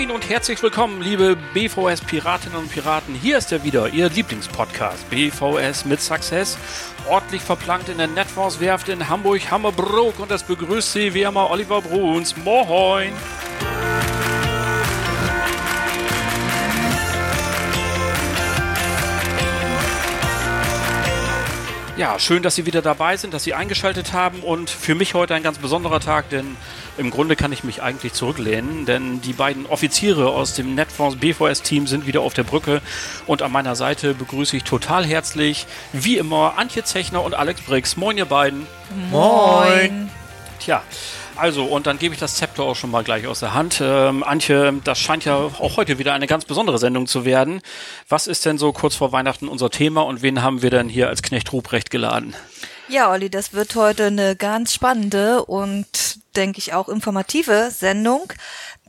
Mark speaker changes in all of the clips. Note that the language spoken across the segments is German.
Speaker 1: Moin und herzlich willkommen, liebe BVS-Piratinnen und Piraten. Hier ist er wieder, Ihr Lieblingspodcast BVS mit Success. Ordentlich verplankt in der Netforce-Werft in Hamburg-Hammerbrook und das begrüßt Sie wie immer Oliver Bruns. Moin! Ja, schön, dass Sie wieder dabei sind, dass Sie eingeschaltet haben und für mich heute ein ganz besonderer Tag, denn im Grunde kann ich mich eigentlich zurücklehnen, denn die beiden Offiziere aus dem Netfonds BVS-Team sind wieder auf der Brücke und an meiner Seite begrüße ich total herzlich, wie immer, Antje Zechner und Alex Briggs. Moin, ihr beiden.
Speaker 2: Moin.
Speaker 1: Tja, also, und dann gebe ich das Zepter auch schon mal gleich aus der Hand. Ähm, Antje, das scheint ja auch heute wieder eine ganz besondere Sendung zu werden. Was ist denn so kurz vor Weihnachten unser Thema und wen haben wir denn hier als Knecht Ruprecht geladen?
Speaker 2: Ja, Olli, das wird heute eine ganz spannende und, denke ich, auch informative Sendung.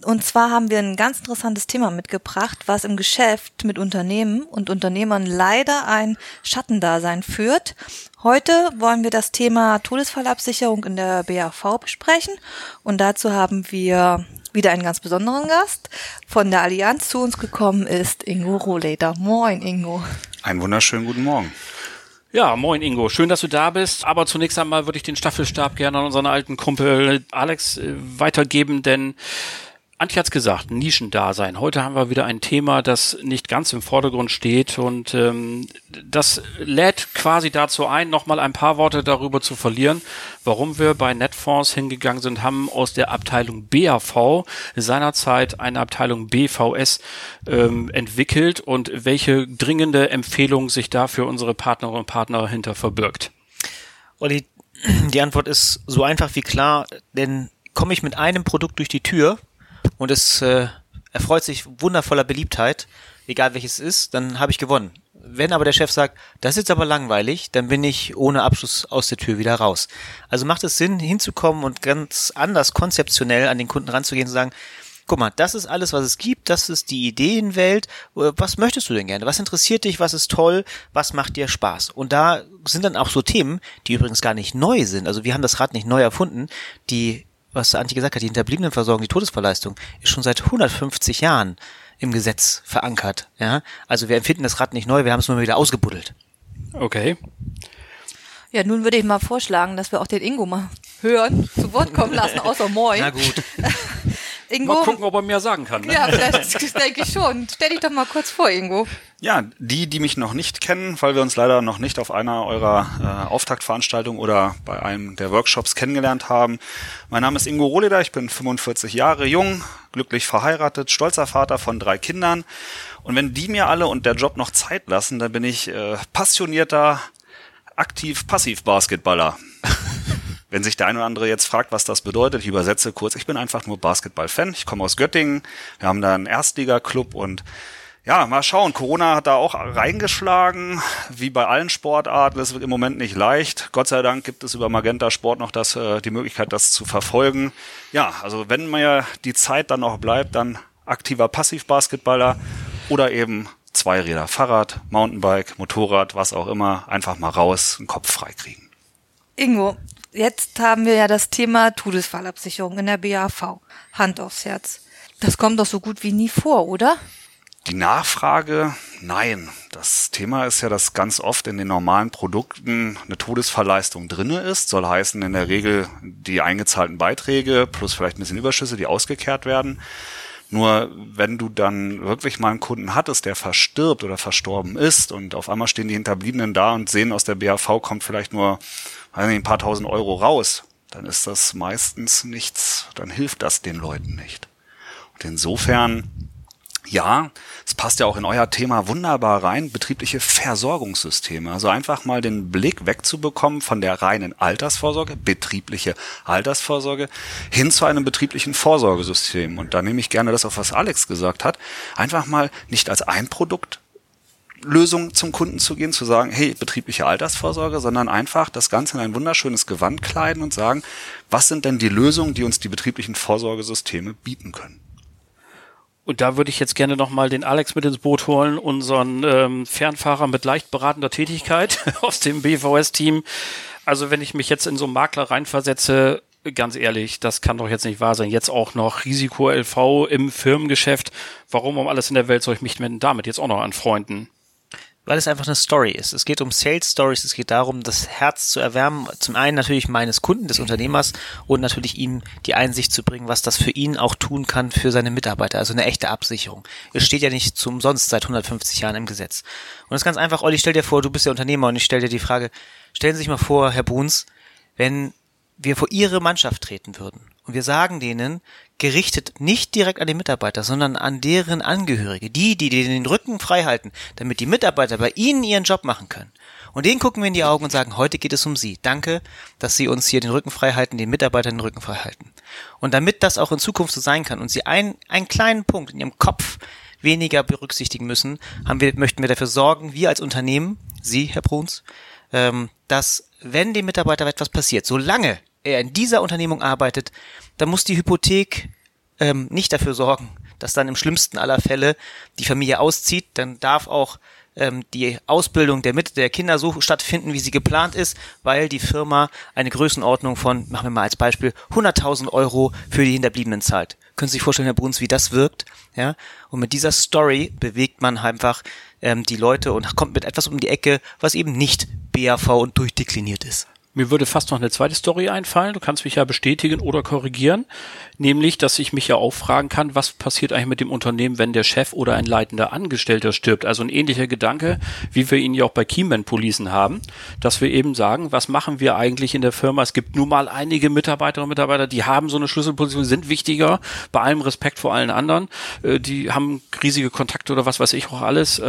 Speaker 2: Und zwar haben wir ein ganz interessantes Thema mitgebracht, was im Geschäft mit Unternehmen und Unternehmern leider ein Schattendasein führt. Heute wollen wir das Thema Todesfallabsicherung in der BAV besprechen und dazu haben wir wieder einen ganz besonderen Gast. Von der Allianz zu uns gekommen ist Ingo Rohleder. Moin, Ingo.
Speaker 3: Einen wunderschönen guten Morgen.
Speaker 1: Ja, moin Ingo, schön, dass du da bist. Aber zunächst einmal würde ich den Staffelstab gerne an unseren alten Kumpel Alex äh, weitergeben, denn Antje hat's gesagt, Nischendasein. Heute haben wir wieder ein Thema, das nicht ganz im Vordergrund steht und ähm, das lädt quasi dazu ein, nochmal ein paar Worte darüber zu verlieren, warum wir bei Netfonds hingegangen sind, haben aus der Abteilung BAV seinerzeit eine Abteilung BVS ähm, entwickelt und welche dringende Empfehlung sich da für unsere Partnerinnen und Partner hinter verbirgt.
Speaker 4: Olli, die Antwort ist so einfach wie klar, denn komme ich mit einem Produkt durch die Tür, und es äh, erfreut sich wundervoller Beliebtheit, egal welches ist, dann habe ich gewonnen. Wenn aber der Chef sagt, das ist aber langweilig, dann bin ich ohne Abschluss aus der Tür wieder raus. Also macht es Sinn, hinzukommen und ganz anders konzeptionell an den Kunden ranzugehen und zu sagen, guck mal, das ist alles, was es gibt, das ist die Ideenwelt. Was möchtest du denn gerne? Was interessiert dich? Was ist toll? Was macht dir Spaß? Und da sind dann auch so Themen, die übrigens gar nicht neu sind. Also wir haben das Rad nicht neu erfunden, die was Antje gesagt hat, die Hinterbliebenenversorgung, die Todesverleistung, ist schon seit 150 Jahren im Gesetz verankert. Ja, also wir empfinden das Rad nicht neu, wir haben es nur wieder ausgebuddelt.
Speaker 1: Okay.
Speaker 2: Ja, nun würde ich mal vorschlagen, dass wir auch den Ingo mal hören, zu Wort kommen lassen, außer Moin.
Speaker 4: Na gut.
Speaker 1: Ingo. Mal gucken, ob er mehr sagen kann. Ne?
Speaker 2: Ja, vielleicht denke ich schon. Stell dich doch mal kurz vor, Ingo.
Speaker 3: Ja, die, die mich noch nicht kennen, weil wir uns leider noch nicht auf einer eurer äh, Auftaktveranstaltungen oder bei einem der Workshops kennengelernt haben. Mein Name ist Ingo Rohleder, ich bin 45 Jahre jung, glücklich verheiratet, stolzer Vater von drei Kindern. Und wenn die mir alle und der Job noch Zeit lassen, dann bin ich äh, passionierter, aktiv, passiv Basketballer. Wenn sich der eine oder andere jetzt fragt, was das bedeutet, ich übersetze kurz, ich bin einfach nur Basketball-Fan. Ich komme aus Göttingen, wir haben da einen Erstliga-Club und ja, mal schauen. Corona hat da auch reingeschlagen, wie bei allen Sportarten. Es wird im Moment nicht leicht. Gott sei Dank gibt es über Magenta Sport noch das, äh, die Möglichkeit, das zu verfolgen. Ja, also wenn mir die Zeit dann noch bleibt, dann aktiver Passivbasketballer oder eben Zweiräder, Fahrrad, Mountainbike, Motorrad, was auch immer, einfach mal raus, den Kopf frei kriegen.
Speaker 2: Ingo, jetzt haben wir ja das Thema Todesfallabsicherung in der BAV. Hand aufs Herz. Das kommt doch so gut wie nie vor, oder?
Speaker 3: Die Nachfrage, nein. Das Thema ist ja, dass ganz oft in den normalen Produkten eine Todesfallleistung drinne ist. Soll heißen in der Regel die eingezahlten Beiträge plus vielleicht ein bisschen Überschüsse, die ausgekehrt werden. Nur wenn du dann wirklich mal einen Kunden hattest, der verstirbt oder verstorben ist und auf einmal stehen die Hinterbliebenen da und sehen aus der BAV kommt vielleicht nur nicht, ein paar tausend Euro raus, dann ist das meistens nichts, dann hilft das den Leuten nicht. Und insofern, ja, es passt ja auch in euer Thema wunderbar rein, betriebliche Versorgungssysteme. Also einfach mal den Blick wegzubekommen von der reinen Altersvorsorge, betriebliche Altersvorsorge, hin zu einem betrieblichen Vorsorgesystem. Und da nehme ich gerne das auf, was Alex gesagt hat. Einfach mal nicht als ein Produkt Lösung zum Kunden zu gehen, zu sagen, hey, betriebliche Altersvorsorge, sondern einfach das Ganze in ein wunderschönes Gewand kleiden und sagen, was sind denn die Lösungen, die uns die betrieblichen Vorsorgesysteme bieten können?
Speaker 1: Und da würde ich jetzt gerne nochmal den Alex mit ins Boot holen, unseren ähm, Fernfahrer mit leicht beratender Tätigkeit aus dem BVS-Team. Also wenn ich mich jetzt in so einen Makler reinversetze, ganz ehrlich, das kann doch jetzt nicht wahr sein. Jetzt auch noch Risiko-LV im Firmengeschäft. Warum um alles in der Welt soll ich mich damit jetzt auch noch anfreunden?
Speaker 4: Weil es einfach eine Story ist. Es geht um Sales Stories, es geht darum, das Herz zu erwärmen. Zum einen natürlich meines Kunden, des Unternehmers und natürlich ihm die Einsicht zu bringen, was das für ihn auch tun kann für seine Mitarbeiter. Also eine echte Absicherung. Es steht ja nicht zum umsonst seit 150 Jahren im Gesetz. Und es ist ganz einfach, Olli, stell dir vor, du bist der Unternehmer und ich stell dir die Frage, stellen Sie sich mal vor, Herr Bruns, wenn wir vor Ihre Mannschaft treten würden und wir sagen denen, gerichtet nicht direkt an die Mitarbeiter, sondern an deren Angehörige, die, die den Rücken frei halten, damit die Mitarbeiter bei ihnen ihren Job machen können. Und denen gucken wir in die Augen und sagen, heute geht es um Sie. Danke, dass Sie uns hier den Rücken frei halten, den Mitarbeitern den Rücken frei halten. Und damit das auch in Zukunft so sein kann und Sie ein, einen kleinen Punkt in Ihrem Kopf weniger berücksichtigen müssen, haben wir, möchten wir dafür sorgen, wir als Unternehmen, Sie, Herr Bruns, ähm, dass wenn dem Mitarbeiter etwas passiert, solange er in dieser Unternehmung arbeitet, dann muss die Hypothek ähm, nicht dafür sorgen, dass dann im schlimmsten aller Fälle die Familie auszieht. Dann darf auch ähm, die Ausbildung der Mitte der Kinder so stattfinden, wie sie geplant ist, weil die Firma eine Größenordnung von, machen wir mal als Beispiel, 100.000 Euro für die Hinterbliebenen zahlt. Können Sie sich vorstellen, Herr Bruns, wie das wirkt? Ja. Und mit dieser Story bewegt man einfach ähm, die Leute und kommt mit etwas um die Ecke, was eben nicht BAV und durchdekliniert ist.
Speaker 1: Mir würde fast noch eine zweite Story einfallen. Du kannst mich ja bestätigen oder korrigieren. Nämlich, dass ich mich ja auch fragen kann, was passiert eigentlich mit dem Unternehmen, wenn der Chef oder ein leitender Angestellter stirbt. Also ein ähnlicher Gedanke, wie wir ihn ja auch bei Keyman Policen haben, dass wir eben sagen, was machen wir eigentlich in der Firma? Es gibt nun mal einige Mitarbeiterinnen und Mitarbeiter, die haben so eine Schlüsselposition, sind wichtiger, bei allem Respekt vor allen anderen. Äh, die haben riesige Kontakte oder was weiß ich auch alles.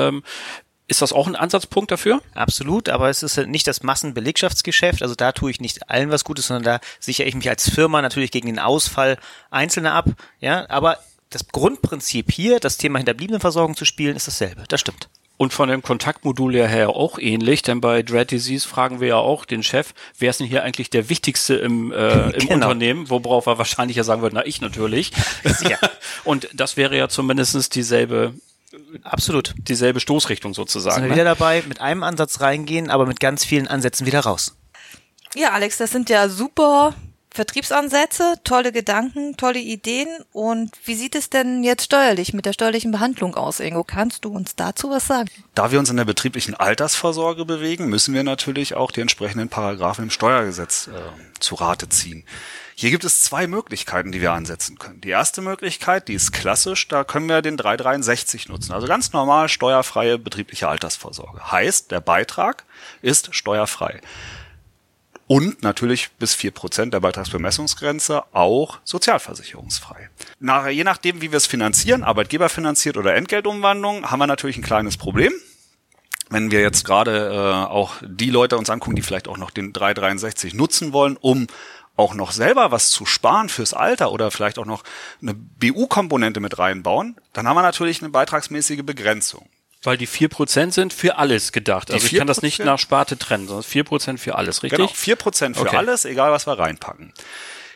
Speaker 1: Ist das auch ein Ansatzpunkt dafür?
Speaker 4: Absolut, aber es ist nicht das Massenbelegschaftsgeschäft. Also da tue ich nicht allen was Gutes, sondern da sichere ich mich als Firma natürlich gegen den Ausfall Einzelner ab. Ja, aber das Grundprinzip hier, das Thema Hinterbliebenenversorgung zu spielen, ist dasselbe. Das stimmt.
Speaker 1: Und von dem Kontaktmodul her auch ähnlich, denn bei Dread Disease fragen wir ja auch den Chef, wer ist denn hier eigentlich der Wichtigste im, äh, im genau. Unternehmen, worauf er wahrscheinlich ja sagen würde, na ich natürlich. Und das wäre ja zumindestens dieselbe
Speaker 4: Absolut.
Speaker 1: Dieselbe Stoßrichtung sozusagen. Sind
Speaker 4: wir ne? wieder dabei, mit einem Ansatz reingehen, aber mit ganz vielen Ansätzen wieder raus.
Speaker 2: Ja, Alex, das sind ja super Vertriebsansätze, tolle Gedanken, tolle Ideen. Und wie sieht es denn jetzt steuerlich mit der steuerlichen Behandlung aus, Ingo? Kannst du uns dazu was sagen?
Speaker 3: Da wir uns in der betrieblichen Altersvorsorge bewegen, müssen wir natürlich auch die entsprechenden Paragraphen im Steuergesetz äh, zu Rate ziehen. Hier gibt es zwei Möglichkeiten, die wir ansetzen können. Die erste Möglichkeit, die ist klassisch, da können wir den 363 nutzen. Also ganz normal steuerfreie betriebliche Altersvorsorge. Heißt, der Beitrag ist steuerfrei. Und natürlich bis vier Prozent der Beitragsbemessungsgrenze auch sozialversicherungsfrei. Nach, je nachdem, wie wir es finanzieren, Arbeitgeber finanziert oder Entgeltumwandlung, haben wir natürlich ein kleines Problem wenn wir jetzt gerade äh, auch die Leute uns angucken, die vielleicht auch noch den 363 nutzen wollen, um auch noch selber was zu sparen fürs Alter oder vielleicht auch noch eine BU-Komponente mit reinbauen, dann haben wir natürlich eine beitragsmäßige Begrenzung.
Speaker 1: Weil die vier Prozent sind für alles gedacht. Die also ich kann das nicht nach Sparte trennen, sondern vier Prozent für alles, richtig? Genau,
Speaker 3: vier Prozent für okay. alles, egal was wir reinpacken.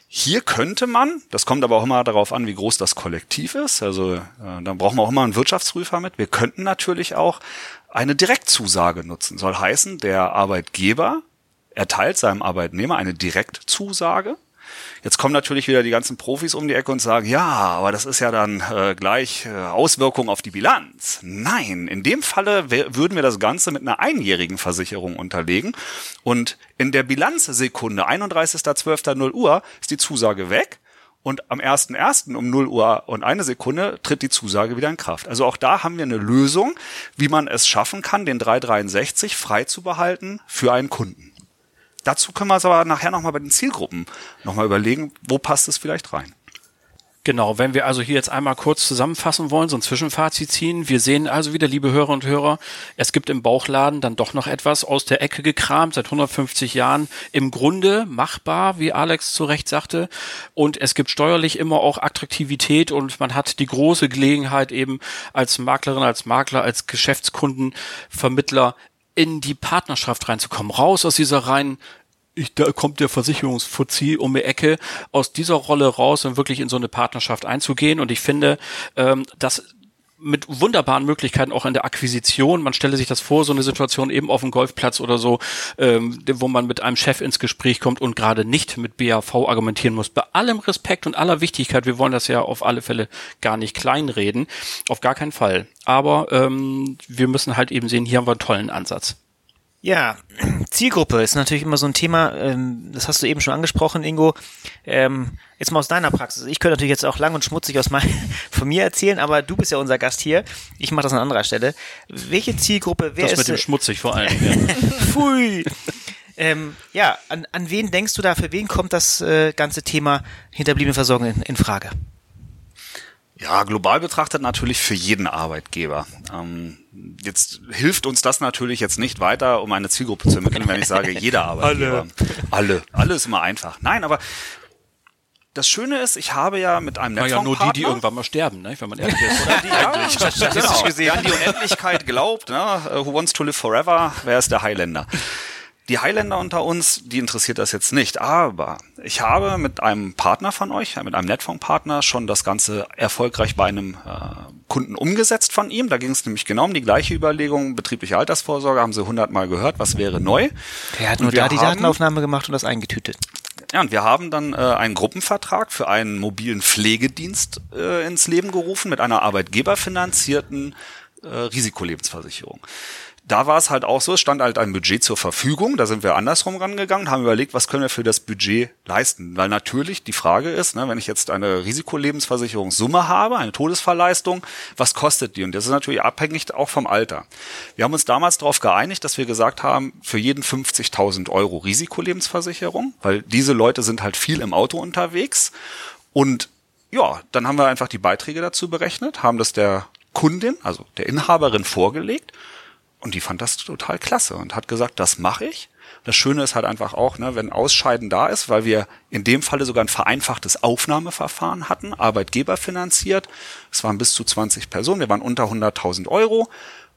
Speaker 3: Hier könnte man, das kommt aber auch immer darauf an, wie groß das Kollektiv ist, also äh, dann brauchen wir auch immer einen Wirtschaftsprüfer mit. Wir könnten natürlich auch eine Direktzusage nutzen. Soll heißen, der Arbeitgeber erteilt seinem Arbeitnehmer eine Direktzusage. Jetzt kommen natürlich wieder die ganzen Profis um die Ecke und sagen, ja, aber das ist ja dann äh, gleich äh, Auswirkung auf die Bilanz. Nein, in dem Falle würden wir das Ganze mit einer einjährigen Versicherung unterlegen und in der Bilanzsekunde 31.12.0 Uhr ist die Zusage weg und am 1.1. um 0 Uhr und eine Sekunde tritt die Zusage wieder in Kraft. Also auch da haben wir eine Lösung, wie man es schaffen kann, den 363 frei zu behalten für einen Kunden. Dazu können wir es aber nachher nochmal bei den Zielgruppen nochmal überlegen, wo passt es vielleicht rein.
Speaker 1: Genau, wenn wir also hier jetzt einmal kurz zusammenfassen wollen, so ein Zwischenfazit ziehen. Wir sehen also wieder, liebe Hörer und Hörer, es gibt im Bauchladen dann doch noch etwas aus der Ecke gekramt, seit 150 Jahren im Grunde machbar, wie Alex zu Recht sagte. Und es gibt steuerlich immer auch Attraktivität und man hat die große Gelegenheit eben als Maklerin, als Makler, als Geschäftskundenvermittler in die Partnerschaft reinzukommen, raus aus dieser reinen ich, da kommt der Versicherungsfuzzi um die Ecke, aus dieser Rolle raus und wirklich in so eine Partnerschaft einzugehen. Und ich finde, ähm, das mit wunderbaren Möglichkeiten auch in der Akquisition. Man stelle sich das vor, so eine Situation eben auf dem Golfplatz oder so, ähm, wo man mit einem Chef ins Gespräch kommt und gerade nicht mit BAV argumentieren muss. Bei allem Respekt und aller Wichtigkeit, wir wollen das ja auf alle Fälle gar nicht kleinreden, auf gar keinen Fall. Aber ähm, wir müssen halt eben sehen, hier haben wir einen tollen Ansatz.
Speaker 4: Ja, Zielgruppe ist natürlich immer so ein Thema, ähm, das hast du eben schon angesprochen, Ingo. Ähm, jetzt mal aus deiner Praxis. Ich könnte natürlich jetzt auch lang und schmutzig aus mein, von mir erzählen, aber du bist ja unser Gast hier. Ich mache das an anderer Stelle. Welche Zielgruppe, wer
Speaker 1: das
Speaker 4: ist...
Speaker 1: Das mit dem schmutzig vor allem. Ja.
Speaker 4: Pfui. Ähm, ja, an, an wen denkst du da, für wen kommt das äh, ganze Thema hinterbliebene Versorgung in, in Frage?
Speaker 3: Ja, global betrachtet natürlich für jeden Arbeitgeber. Ähm, jetzt hilft uns das natürlich jetzt nicht weiter, um eine Zielgruppe zu ermitteln, wenn ich sage, jeder Arbeitgeber. Alle. Alle. Alle ist immer einfach. Nein, aber das Schöne ist, ich habe ja mit einem
Speaker 1: Netzwerk. Ja, nur die, die irgendwann mal sterben, ne? wenn man ehrlich ist. Oder die
Speaker 3: eigentlich. genau. gesehen. an die Unendlichkeit glaubt, ne? Who wants to live forever? Wer ist der Highlander? Die Highlander unter uns, die interessiert das jetzt nicht. Aber ich habe mit einem Partner von euch, mit einem Netfonds-Partner, schon das Ganze erfolgreich bei einem äh, Kunden umgesetzt von ihm. Da ging es nämlich genau um die gleiche Überlegung. Betriebliche Altersvorsorge haben sie hundertmal gehört. Was wäre neu?
Speaker 4: Er hat nur da die Datenaufnahme gemacht und das eingetütet.
Speaker 3: Ja, und wir haben dann äh, einen Gruppenvertrag für einen mobilen Pflegedienst äh, ins Leben gerufen mit einer arbeitgeberfinanzierten äh, Risikolebensversicherung da war es halt auch so, es stand halt ein Budget zur Verfügung, da sind wir andersrum rangegangen, haben überlegt, was können wir für das Budget leisten. Weil natürlich die Frage ist, ne, wenn ich jetzt eine Risikolebensversicherungssumme habe, eine Todesfallleistung, was kostet die? Und das ist natürlich abhängig auch vom Alter. Wir haben uns damals darauf geeinigt, dass wir gesagt haben, für jeden 50.000 Euro Risikolebensversicherung, weil diese Leute sind halt viel im Auto unterwegs und ja, dann haben wir einfach die Beiträge dazu berechnet, haben das der Kundin, also der Inhaberin vorgelegt und die fand das total klasse und hat gesagt, das mache ich. Das Schöne ist halt einfach auch, ne, wenn Ausscheiden da ist, weil wir in dem Falle sogar ein vereinfachtes Aufnahmeverfahren hatten, Arbeitgeber finanziert. Es waren bis zu 20 Personen, wir waren unter 100.000 Euro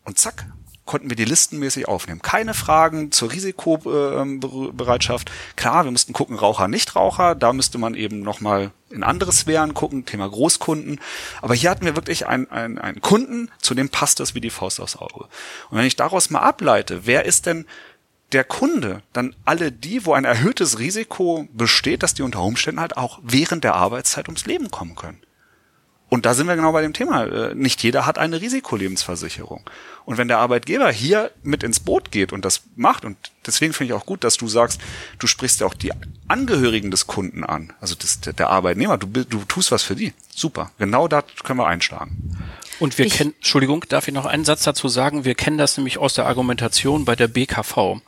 Speaker 3: und zack, konnten wir die listenmäßig aufnehmen. Keine Fragen zur Risikobereitschaft. Klar, wir mussten gucken, Raucher, Nichtraucher. Da müsste man eben nochmal in andere Sphären gucken, Thema Großkunden. Aber hier hatten wir wirklich einen, einen, einen Kunden, zu dem passt das wie die Faust aufs Auge. Und wenn ich daraus mal ableite, wer ist denn der Kunde, dann alle die, wo ein erhöhtes Risiko besteht, dass die unter Umständen halt auch während der Arbeitszeit ums Leben kommen können. Und da sind wir genau bei dem Thema. Äh, nicht jeder hat eine Risikolebensversicherung. Und wenn der Arbeitgeber hier mit ins Boot geht und das macht, und deswegen finde ich auch gut, dass du sagst, du sprichst ja auch die Angehörigen des Kunden an, also des, der Arbeitnehmer, du, du tust was für die. Super. Genau da können wir einschlagen.
Speaker 1: Und wir kennen, Entschuldigung, darf ich noch einen Satz dazu sagen? Wir kennen das nämlich aus der Argumentation bei der BKV.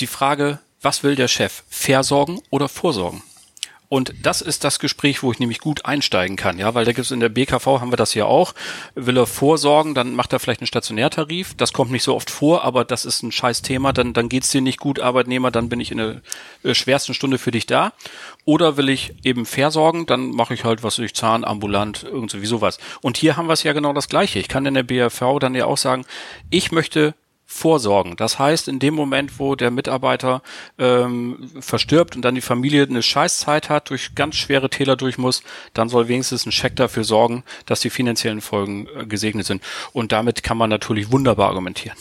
Speaker 1: Die Frage, was will der Chef? Versorgen oder vorsorgen? Und das ist das Gespräch, wo ich nämlich gut einsteigen kann, ja, weil da gibt es in der BKV haben wir das ja auch. Will er vorsorgen, dann macht er vielleicht einen Stationärtarif. Das kommt nicht so oft vor, aber das ist ein scheiß Thema. Dann, dann geht's dir nicht gut, Arbeitnehmer, dann bin ich in der äh, schwersten Stunde für dich da. Oder will ich eben versorgen, dann mache ich halt was durch Zahn, ambulant, irgendwie sowas. Und hier haben wir es ja genau das Gleiche. Ich kann in der BRV dann ja auch sagen, ich möchte vorsorgen. Das heißt, in dem Moment, wo der Mitarbeiter ähm, verstirbt und dann die Familie eine Scheißzeit hat, durch ganz schwere Täler durch muss, dann soll wenigstens ein Scheck dafür sorgen, dass die finanziellen Folgen äh, gesegnet sind. Und damit kann man natürlich wunderbar argumentieren.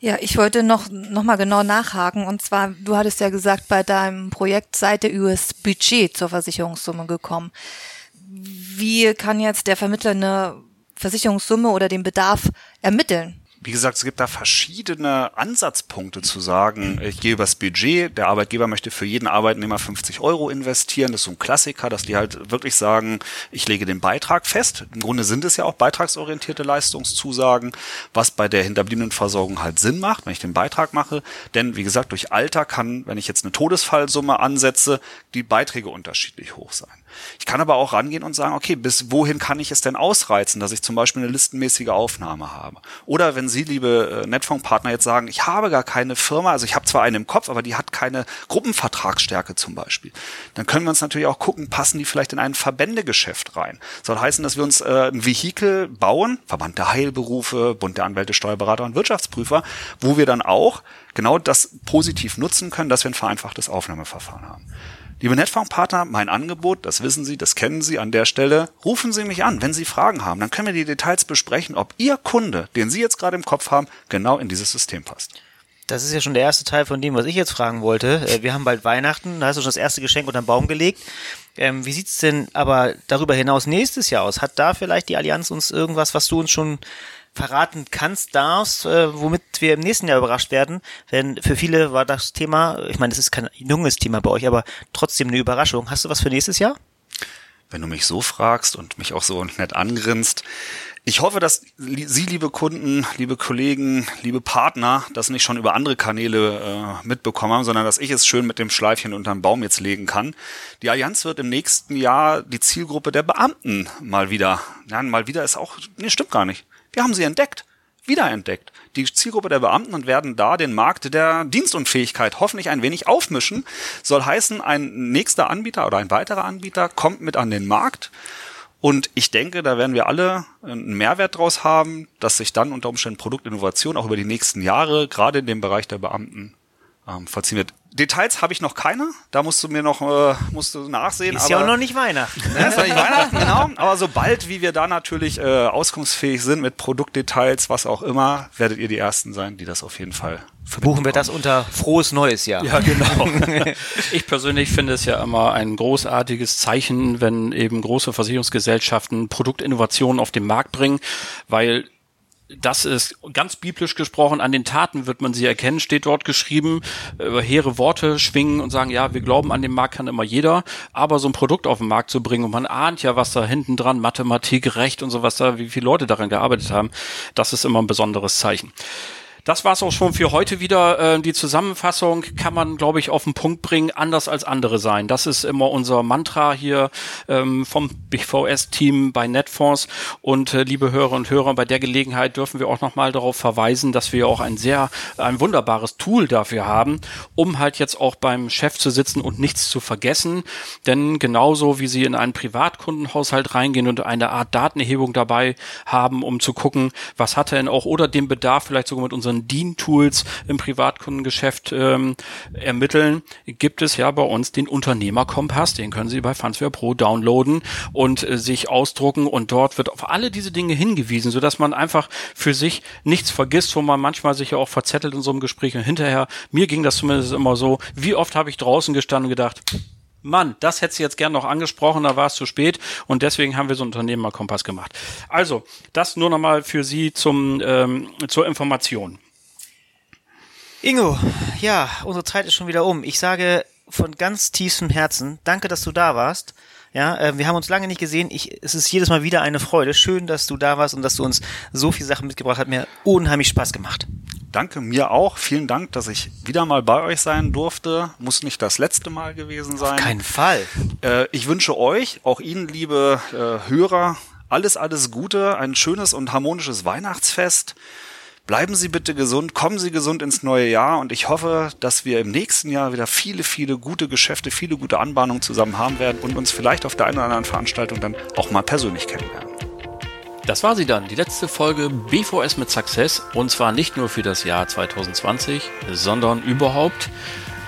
Speaker 2: Ja, ich wollte noch, noch mal genau nachhaken. Und zwar, du hattest ja gesagt, bei deinem Projekt seid ihr über das Budget zur Versicherungssumme gekommen. Wie kann jetzt der Vermittler eine Versicherungssumme oder den Bedarf ermitteln?
Speaker 3: Wie gesagt, es gibt da verschiedene Ansatzpunkte zu sagen, ich gehe übers Budget, der Arbeitgeber möchte für jeden Arbeitnehmer 50 Euro investieren, das ist so ein Klassiker, dass die halt wirklich sagen, ich lege den Beitrag fest. Im Grunde sind es ja auch beitragsorientierte Leistungszusagen, was bei der hinterbliebenen Versorgung halt Sinn macht, wenn ich den Beitrag mache. Denn wie gesagt, durch Alter kann, wenn ich jetzt eine Todesfallsumme ansetze, die Beiträge unterschiedlich hoch sein. Ich kann aber auch rangehen und sagen, okay, bis wohin kann ich es denn ausreizen, dass ich zum Beispiel eine listenmäßige Aufnahme habe? Oder wenn Sie, liebe äh, Netfonds-Partner, jetzt sagen, ich habe gar keine Firma, also ich habe zwar eine im Kopf, aber die hat keine Gruppenvertragsstärke zum Beispiel, dann können wir uns natürlich auch gucken, passen die vielleicht in ein Verbändegeschäft rein? Soll heißen, dass wir uns äh, ein Vehikel bauen, Verband der Heilberufe, Bund der Anwälte, Steuerberater und Wirtschaftsprüfer, wo wir dann auch genau das positiv nutzen können, dass wir ein vereinfachtes Aufnahmeverfahren haben. Liebe Netfonds-Partner, mein Angebot, das wissen Sie, das kennen Sie an der Stelle. Rufen Sie mich an, wenn Sie Fragen haben. Dann können wir die Details besprechen, ob Ihr Kunde, den Sie jetzt gerade im Kopf haben, genau in dieses System passt.
Speaker 4: Das ist ja schon der erste Teil von dem, was ich jetzt fragen wollte. Äh, wir haben bald Weihnachten, da hast du schon das erste Geschenk unter den Baum gelegt. Ähm, wie sieht's denn aber darüber hinaus nächstes Jahr aus? Hat da vielleicht die Allianz uns irgendwas, was du uns schon verraten kannst, darfst, äh, womit wir im nächsten Jahr überrascht werden. Denn für viele war das Thema, ich meine, es ist kein junges Thema bei euch, aber trotzdem eine Überraschung. Hast du was für nächstes Jahr?
Speaker 3: Wenn du mich so fragst und mich auch so nett angrinst, ich hoffe, dass Sie, liebe Kunden, liebe Kollegen, liebe Partner, das nicht schon über andere Kanäle äh, mitbekommen haben, sondern dass ich es schön mit dem Schleifchen unterm Baum jetzt legen kann. Die Allianz wird im nächsten Jahr die Zielgruppe der Beamten mal wieder, ja, mal wieder ist auch, nee, stimmt gar nicht. Wir haben sie entdeckt, wiederentdeckt. Die Zielgruppe der Beamten und werden da den Markt der Dienstunfähigkeit hoffentlich ein wenig aufmischen. Soll heißen, ein nächster Anbieter oder ein weiterer Anbieter kommt mit an den Markt. Und ich denke, da werden wir alle einen Mehrwert draus haben, dass sich dann unter Umständen Produktinnovation auch über die nächsten Jahre, gerade in dem Bereich der Beamten, ähm, vollziehen wird. Details habe ich noch keine. Da musst du mir noch äh, musst du nachsehen.
Speaker 4: Ist aber, ja auch noch nicht Weihnachten.
Speaker 3: Ne? Ist noch nicht Weihnachten, genau. Aber sobald, wie wir da natürlich äh, auskunftsfähig sind mit Produktdetails, was auch immer, werdet ihr die Ersten sein, die das auf jeden Fall
Speaker 4: Verbuchen wir das unter frohes neues Jahr.
Speaker 1: Ja, genau. ich persönlich finde es ja immer ein großartiges Zeichen, wenn eben große Versicherungsgesellschaften Produktinnovationen auf den Markt bringen, weil das ist ganz biblisch gesprochen, an den Taten wird man sie erkennen, steht dort geschrieben, über hehre Worte schwingen und sagen, ja, wir glauben, an dem Markt kann immer jeder, aber so ein Produkt auf den Markt zu bringen und man ahnt ja, was da hinten dran, Mathematik, Recht und so was da, wie viele Leute daran gearbeitet haben, das ist immer ein besonderes Zeichen. Das war's auch schon für heute wieder. Äh, die Zusammenfassung kann man, glaube ich, auf den Punkt bringen, anders als andere sein. Das ist immer unser Mantra hier ähm, vom BVS-Team bei Netfonds. Und äh, liebe Hörer und Hörer, bei der Gelegenheit dürfen wir auch nochmal darauf verweisen, dass wir auch ein sehr, ein wunderbares Tool dafür haben, um halt jetzt auch beim Chef zu sitzen und nichts zu vergessen. Denn genauso wie Sie in einen Privatkundenhaushalt reingehen und eine Art Datenerhebung dabei haben, um zu gucken, was hat er denn auch oder den Bedarf vielleicht sogar mit unseren DIN-Tools im Privatkundengeschäft ähm, ermitteln, gibt es ja bei uns den Unternehmerkompass. Den können Sie bei Fansware Pro downloaden und äh, sich ausdrucken und dort wird auf alle diese Dinge hingewiesen, sodass man einfach für sich nichts vergisst, wo man manchmal sich ja auch verzettelt in so einem Gespräch und hinterher, mir ging das zumindest immer so, wie oft habe ich draußen gestanden und gedacht, Mann, das hätte sie jetzt gern noch angesprochen, da war es zu spät und deswegen haben wir so einen Unternehmerkompass gemacht. Also, das nur nochmal für Sie zum, ähm, zur Information.
Speaker 4: Ingo, ja, unsere Zeit ist schon wieder um. Ich sage von ganz tiefstem Herzen, danke, dass du da warst. Ja, äh, wir haben uns lange nicht gesehen. Ich, es ist jedes Mal wieder eine Freude. Schön, dass du da warst und dass du uns so viele Sachen mitgebracht hast. Mir unheimlich Spaß gemacht.
Speaker 3: Danke mir auch. Vielen Dank, dass ich wieder mal bei euch sein durfte. Muss nicht das letzte Mal gewesen sein.
Speaker 4: Auf keinen Fall.
Speaker 3: Äh, ich wünsche euch, auch Ihnen, liebe äh, Hörer, alles, alles Gute, ein schönes und harmonisches Weihnachtsfest. Bleiben Sie bitte gesund, kommen Sie gesund ins neue Jahr und ich hoffe, dass wir im nächsten Jahr wieder viele, viele gute Geschäfte, viele gute Anbahnungen zusammen haben werden und uns vielleicht auf der einen oder anderen Veranstaltung dann auch mal persönlich kennenlernen.
Speaker 1: Das war sie dann, die letzte Folge BVS mit Success und zwar nicht nur für das Jahr 2020, sondern überhaupt.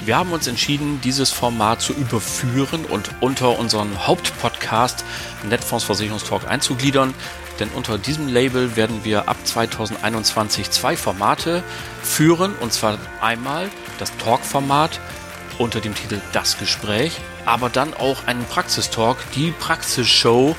Speaker 1: Wir haben uns entschieden, dieses Format zu überführen und unter unseren Hauptpodcast Netfonds Versicherungstalk einzugliedern. Denn unter diesem Label werden wir ab 2021 zwei Formate führen. Und zwar einmal das Talk-Format unter dem Titel Das Gespräch, aber dann auch einen Praxistalk, die Praxisshow,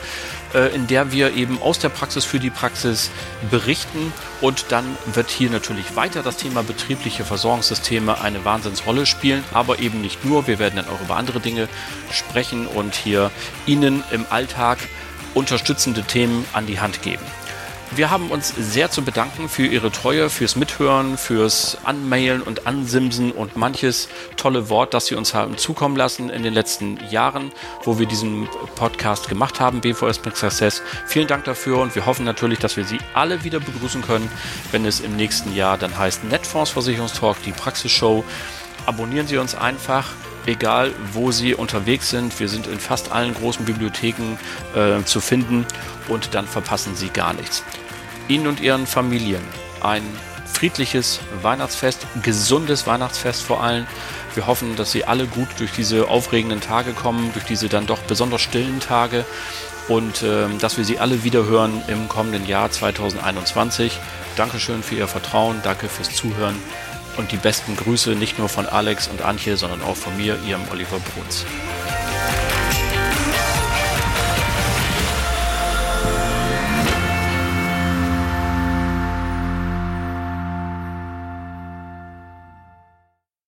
Speaker 1: äh, in der wir eben aus der Praxis für die Praxis berichten. Und dann wird hier natürlich weiter das Thema betriebliche Versorgungssysteme eine Wahnsinnsrolle spielen, aber eben nicht nur. Wir werden dann auch über andere Dinge sprechen und hier Ihnen im Alltag unterstützende Themen an die Hand geben. Wir haben uns sehr zu bedanken für Ihre Treue, fürs Mithören, fürs Anmailen und Ansimsen und manches tolle Wort, das Sie uns haben zukommen lassen in den letzten Jahren, wo wir diesen Podcast gemacht haben, BVS mit Success. Vielen Dank dafür und wir hoffen natürlich, dass wir Sie alle wieder begrüßen können, wenn es im nächsten Jahr dann heißt Netfonds Versicherungstalk, die Praxisshow. Abonnieren Sie uns einfach egal wo Sie unterwegs sind. Wir sind in fast allen großen Bibliotheken äh, zu finden und dann verpassen Sie gar nichts. Ihnen und Ihren Familien ein friedliches Weihnachtsfest, gesundes Weihnachtsfest vor allem. Wir hoffen, dass Sie alle gut durch diese aufregenden Tage kommen, durch diese dann doch besonders stillen Tage und ähm, dass wir Sie alle wieder hören im kommenden Jahr 2021. Dankeschön für Ihr Vertrauen, danke fürs Zuhören und die besten Grüße nicht nur von Alex und Antje, sondern auch von mir, Ihrem Oliver Bruns.